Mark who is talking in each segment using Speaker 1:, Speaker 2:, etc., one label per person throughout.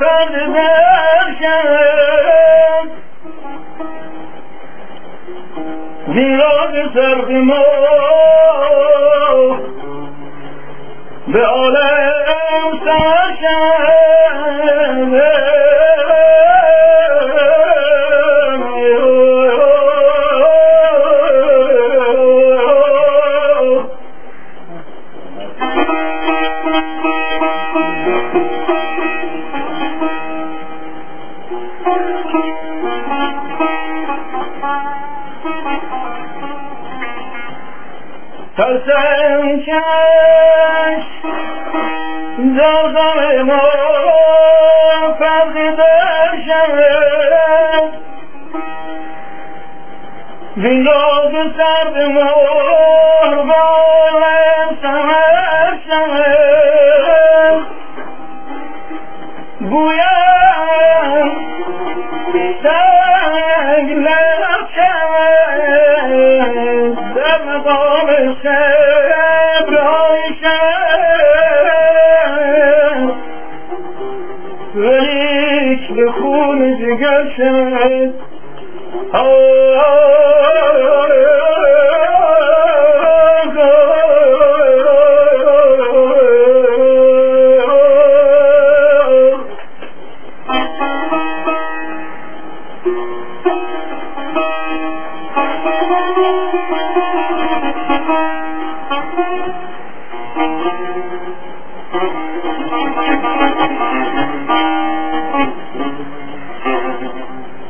Speaker 1: Derken Viraj serdim o Be قسم کش زمزم ما فرقی در شمه بیداد سر به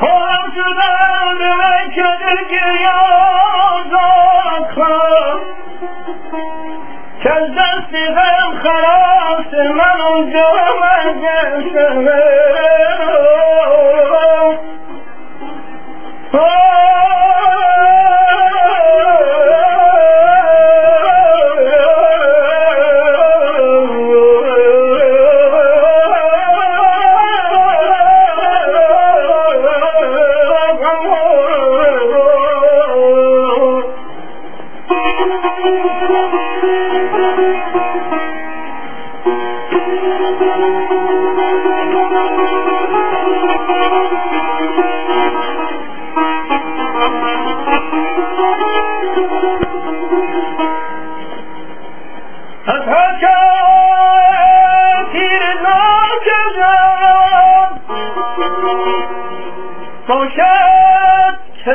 Speaker 1: Horcudan ködür giryazaklar Kez desti غم خلاص من اونجا از هر جا تیر باشد که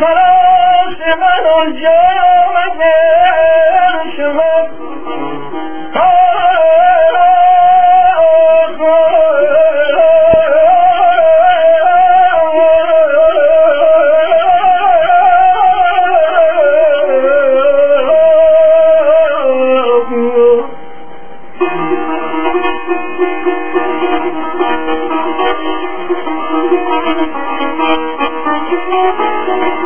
Speaker 1: خلاص من الجامد شمد Thank you.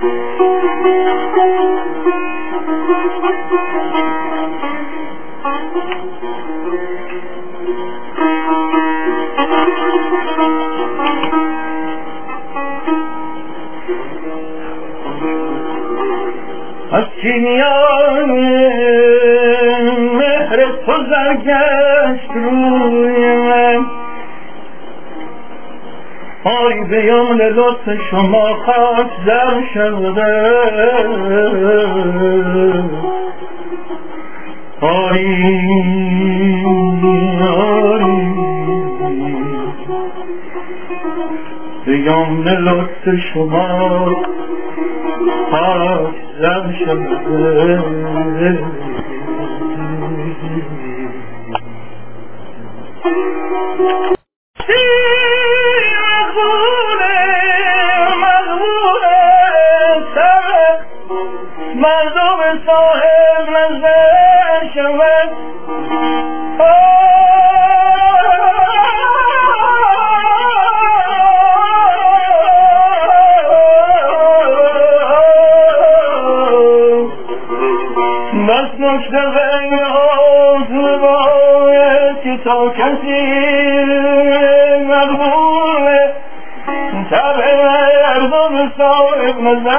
Speaker 1: از کینیان مهر تو زرگشت روی من آی به یمن لطف شما خاک در شده. آی آی به یمن لطف شما خاک در شده. غیر آزو باید که تا کسی مقبوله طبع مردم صاحب نظر